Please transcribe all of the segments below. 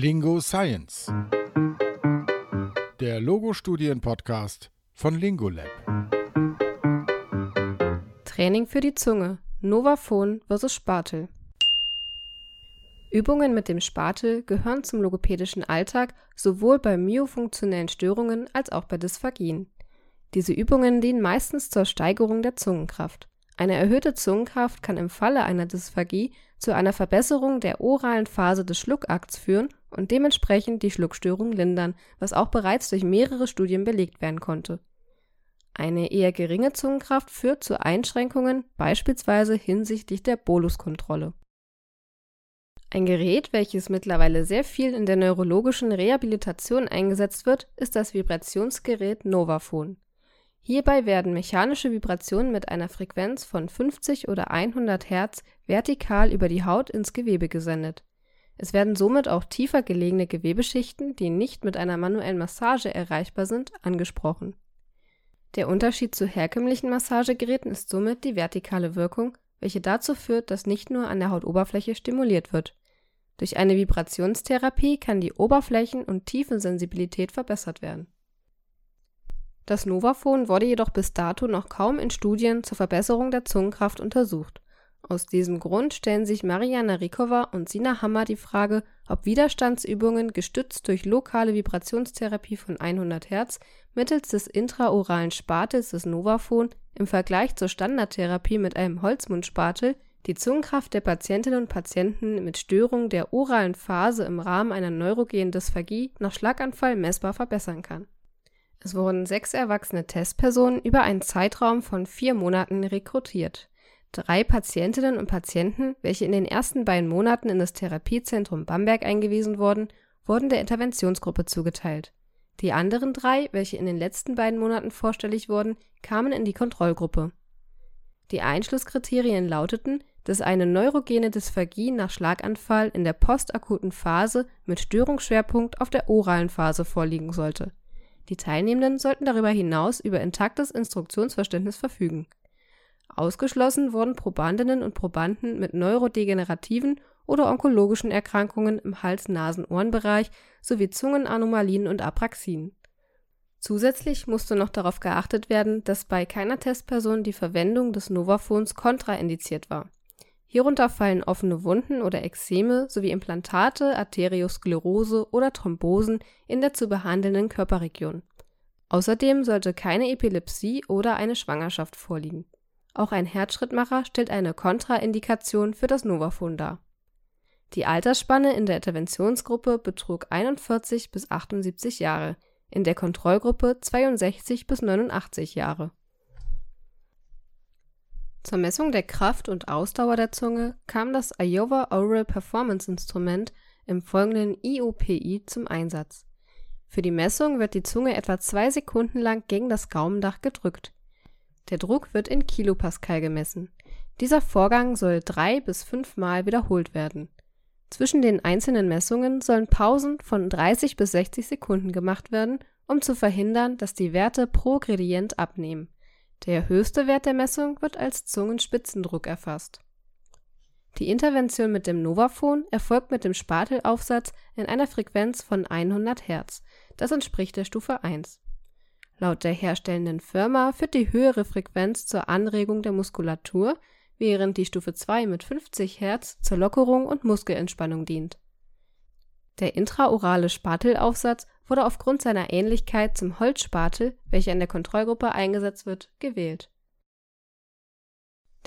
Lingo Science. Der Logo-Studien-Podcast von Lingolab. Training für die Zunge. Novaphon versus Spatel. Übungen mit dem Spatel gehören zum logopädischen Alltag sowohl bei myofunktionellen Störungen als auch bei Dysphagien. Diese Übungen dienen meistens zur Steigerung der Zungenkraft. Eine erhöhte Zungenkraft kann im Falle einer Dysphagie zu einer Verbesserung der oralen Phase des Schluckakts führen und dementsprechend die Schluckstörung lindern, was auch bereits durch mehrere Studien belegt werden konnte. Eine eher geringe Zungenkraft führt zu Einschränkungen, beispielsweise hinsichtlich der Boluskontrolle. Ein Gerät, welches mittlerweile sehr viel in der neurologischen Rehabilitation eingesetzt wird, ist das Vibrationsgerät Novaphone. Hierbei werden mechanische Vibrationen mit einer Frequenz von 50 oder 100 Hertz vertikal über die Haut ins Gewebe gesendet. Es werden somit auch tiefer gelegene Gewebeschichten, die nicht mit einer manuellen Massage erreichbar sind, angesprochen. Der Unterschied zu herkömmlichen Massagegeräten ist somit die vertikale Wirkung, welche dazu führt, dass nicht nur an der Hautoberfläche stimuliert wird. Durch eine Vibrationstherapie kann die Oberflächen- und Tiefensensibilität verbessert werden. Das Novaphone wurde jedoch bis dato noch kaum in Studien zur Verbesserung der Zungenkraft untersucht. Aus diesem Grund stellen sich Mariana Rikova und Sina Hammer die Frage, ob Widerstandsübungen gestützt durch lokale Vibrationstherapie von 100 Hertz mittels des intraoralen Spatels des Novaphone im Vergleich zur Standardtherapie mit einem Holzmundspatel die Zungenkraft der Patientinnen und Patienten mit Störung der oralen Phase im Rahmen einer neurogenen Dysphagie nach Schlaganfall messbar verbessern kann es wurden sechs erwachsene Testpersonen über einen Zeitraum von vier Monaten rekrutiert. Drei Patientinnen und Patienten, welche in den ersten beiden Monaten in das Therapiezentrum Bamberg eingewiesen wurden, wurden der Interventionsgruppe zugeteilt. Die anderen drei, welche in den letzten beiden Monaten vorstellig wurden, kamen in die Kontrollgruppe. Die Einschlusskriterien lauteten, dass eine neurogene Dysphagie nach Schlaganfall in der postakuten Phase mit Störungsschwerpunkt auf der oralen Phase vorliegen sollte die Teilnehmenden sollten darüber hinaus über intaktes Instruktionsverständnis verfügen. Ausgeschlossen wurden Probandinnen und Probanden mit neurodegenerativen oder onkologischen Erkrankungen im Hals-Nasen-Ohren-Bereich sowie Zungenanomalien und Apraxien. Zusätzlich musste noch darauf geachtet werden, dass bei keiner Testperson die Verwendung des Novaphones kontraindiziert war Hierunter fallen offene Wunden oder Ekzeme sowie Implantate, Arteriosklerose oder Thrombosen in der zu behandelnden Körperregion. Außerdem sollte keine Epilepsie oder eine Schwangerschaft vorliegen. Auch ein Herzschrittmacher stellt eine Kontraindikation für das Novaphone dar. Die Altersspanne in der Interventionsgruppe betrug 41 bis 78 Jahre, in der Kontrollgruppe 62 bis 89 Jahre zur Messung der Kraft und Ausdauer der Zunge kam das Iowa Oral Performance Instrument im folgenden IOPI zum Einsatz. Für die Messung wird die Zunge etwa zwei Sekunden lang gegen das Gaumendach gedrückt. Der Druck wird in Kilopascal gemessen. Dieser Vorgang soll drei bis fünfmal wiederholt werden. Zwischen den einzelnen Messungen sollen Pausen von 30 bis 60 Sekunden gemacht werden, um zu verhindern, dass die Werte pro Gradient abnehmen der höchste Wert der Messung wird als Zungenspitzendruck erfasst. Die Intervention mit dem Novaphone erfolgt mit dem Spatelaufsatz in einer Frequenz von 100 Hertz, das entspricht der Stufe 1. Laut der herstellenden Firma führt die höhere Frequenz zur Anregung der Muskulatur, während die Stufe 2 mit 50 Hertz zur Lockerung und Muskelentspannung dient. Der intraorale Spatelaufsatz wurde aufgrund seiner Ähnlichkeit zum Holzspatel, welcher in der Kontrollgruppe eingesetzt wird, gewählt.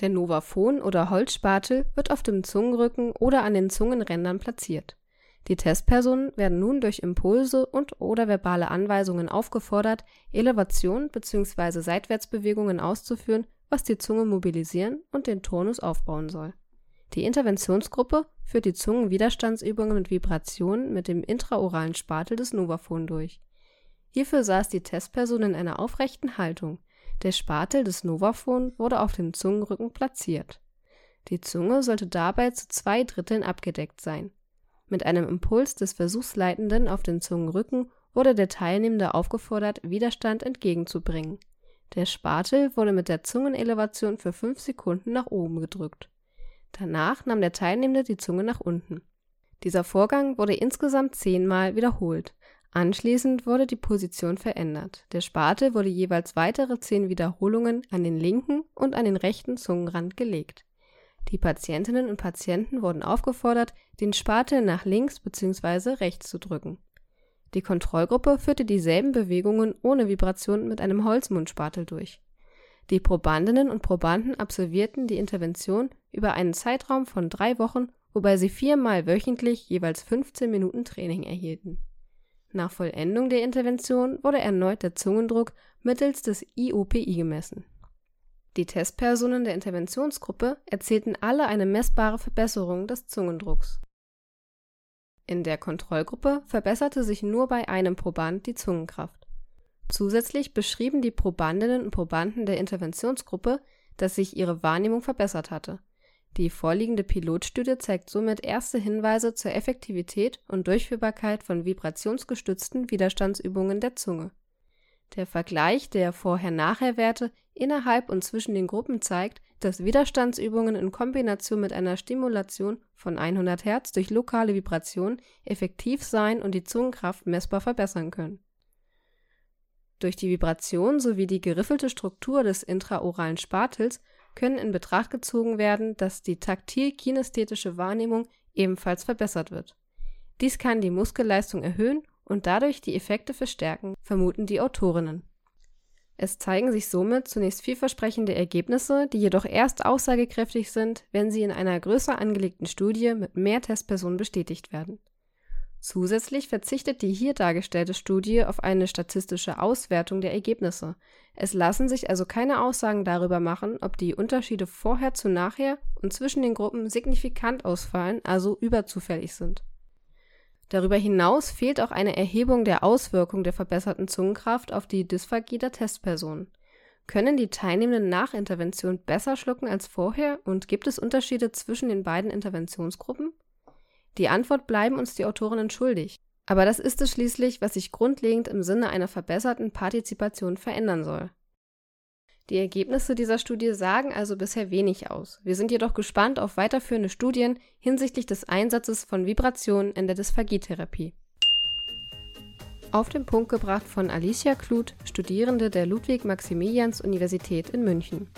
Der Novaphon oder Holzspatel wird auf dem Zungenrücken oder an den Zungenrändern platziert. Die Testpersonen werden nun durch Impulse und/oder verbale Anweisungen aufgefordert, Elevation bzw. Seitwärtsbewegungen auszuführen, was die Zunge mobilisieren und den Tonus aufbauen soll die Interventionsgruppe führt die Zungenwiderstandsübungen mit Vibrationen mit dem intraoralen Spatel des Novaphone durch. Hierfür saß die Testperson in einer aufrechten Haltung. Der Spatel des Novaphone wurde auf dem Zungenrücken platziert. Die Zunge sollte dabei zu zwei Dritteln abgedeckt sein. Mit einem Impuls des Versuchsleitenden auf den Zungenrücken wurde der Teilnehmende aufgefordert, Widerstand entgegenzubringen. Der Spatel wurde mit der Zungenelevation für fünf Sekunden nach oben gedrückt Danach nahm der Teilnehmende die Zunge nach unten. Dieser Vorgang wurde insgesamt zehnmal wiederholt. Anschließend wurde die Position verändert. Der Spatel wurde jeweils weitere zehn Wiederholungen an den linken und an den rechten Zungenrand gelegt. Die Patientinnen und Patienten wurden aufgefordert, den Spatel nach links bzw. rechts zu drücken. Die Kontrollgruppe führte dieselben Bewegungen ohne Vibration mit einem Holzmundspatel durch. Die Probandinnen und Probanden absolvierten die Intervention über einen Zeitraum von drei Wochen, wobei sie viermal wöchentlich jeweils 15 Minuten Training erhielten. Nach Vollendung der Intervention wurde erneut der Zungendruck mittels des IOPI gemessen. Die Testpersonen der Interventionsgruppe erzählten alle eine messbare Verbesserung des Zungendrucks. In der Kontrollgruppe verbesserte sich nur bei einem Proband die Zungenkraft. Zusätzlich beschrieben die Probandinnen und Probanden der Interventionsgruppe, dass sich ihre Wahrnehmung verbessert hatte. Die vorliegende Pilotstudie zeigt somit erste Hinweise zur Effektivität und Durchführbarkeit von vibrationsgestützten Widerstandsübungen der Zunge. Der Vergleich der Vorher-Nachher-Werte innerhalb und zwischen den Gruppen zeigt, dass Widerstandsübungen in Kombination mit einer Stimulation von 100 Hertz durch lokale Vibration effektiv sein und die Zungenkraft messbar verbessern können. Durch die Vibration sowie die geriffelte Struktur des intraoralen Spatels können in Betracht gezogen werden, dass die taktil-kinästhetische Wahrnehmung ebenfalls verbessert wird. Dies kann die Muskelleistung erhöhen und dadurch die Effekte verstärken, vermuten die Autorinnen. Es zeigen sich somit zunächst vielversprechende Ergebnisse, die jedoch erst aussagekräftig sind, wenn sie in einer größer angelegten Studie mit mehr Testpersonen bestätigt werden. Zusätzlich verzichtet die hier dargestellte Studie auf eine statistische Auswertung der Ergebnisse. Es lassen sich also keine Aussagen darüber machen, ob die Unterschiede vorher zu nachher und zwischen den Gruppen signifikant ausfallen, also überzufällig sind. Darüber hinaus fehlt auch eine Erhebung der Auswirkung der verbesserten Zungenkraft auf die Dysphagie der Testperson. Können die Teilnehmenden nach Intervention besser schlucken als vorher und gibt es Unterschiede zwischen den beiden Interventionsgruppen? Die Antwort bleiben uns die Autorinnen schuldig. Aber das ist es schließlich, was sich grundlegend im Sinne einer verbesserten Partizipation verändern soll. Die Ergebnisse dieser Studie sagen also bisher wenig aus. Wir sind jedoch gespannt auf weiterführende Studien hinsichtlich des Einsatzes von Vibrationen in der Dysphagietherapie. Auf den Punkt gebracht von Alicia Kluth, Studierende der Ludwig-Maximilians-Universität in München.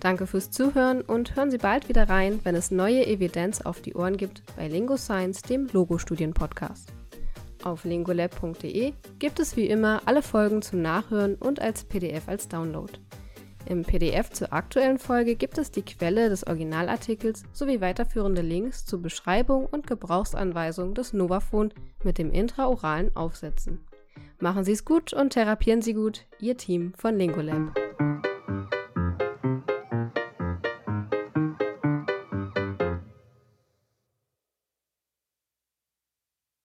Danke fürs Zuhören und hören Sie bald wieder rein, wenn es neue Evidenz auf die Ohren gibt bei Lingo Science, dem Logo-Studien-Podcast. Auf lingolab.de gibt es wie immer alle Folgen zum Nachhören und als PDF als Download. Im PDF zur aktuellen Folge gibt es die Quelle des Originalartikels sowie weiterführende Links zur Beschreibung und Gebrauchsanweisung des Novaphone mit dem intraoralen Aufsetzen. Machen Sie es gut und therapieren Sie gut, Ihr Team von Lingolab.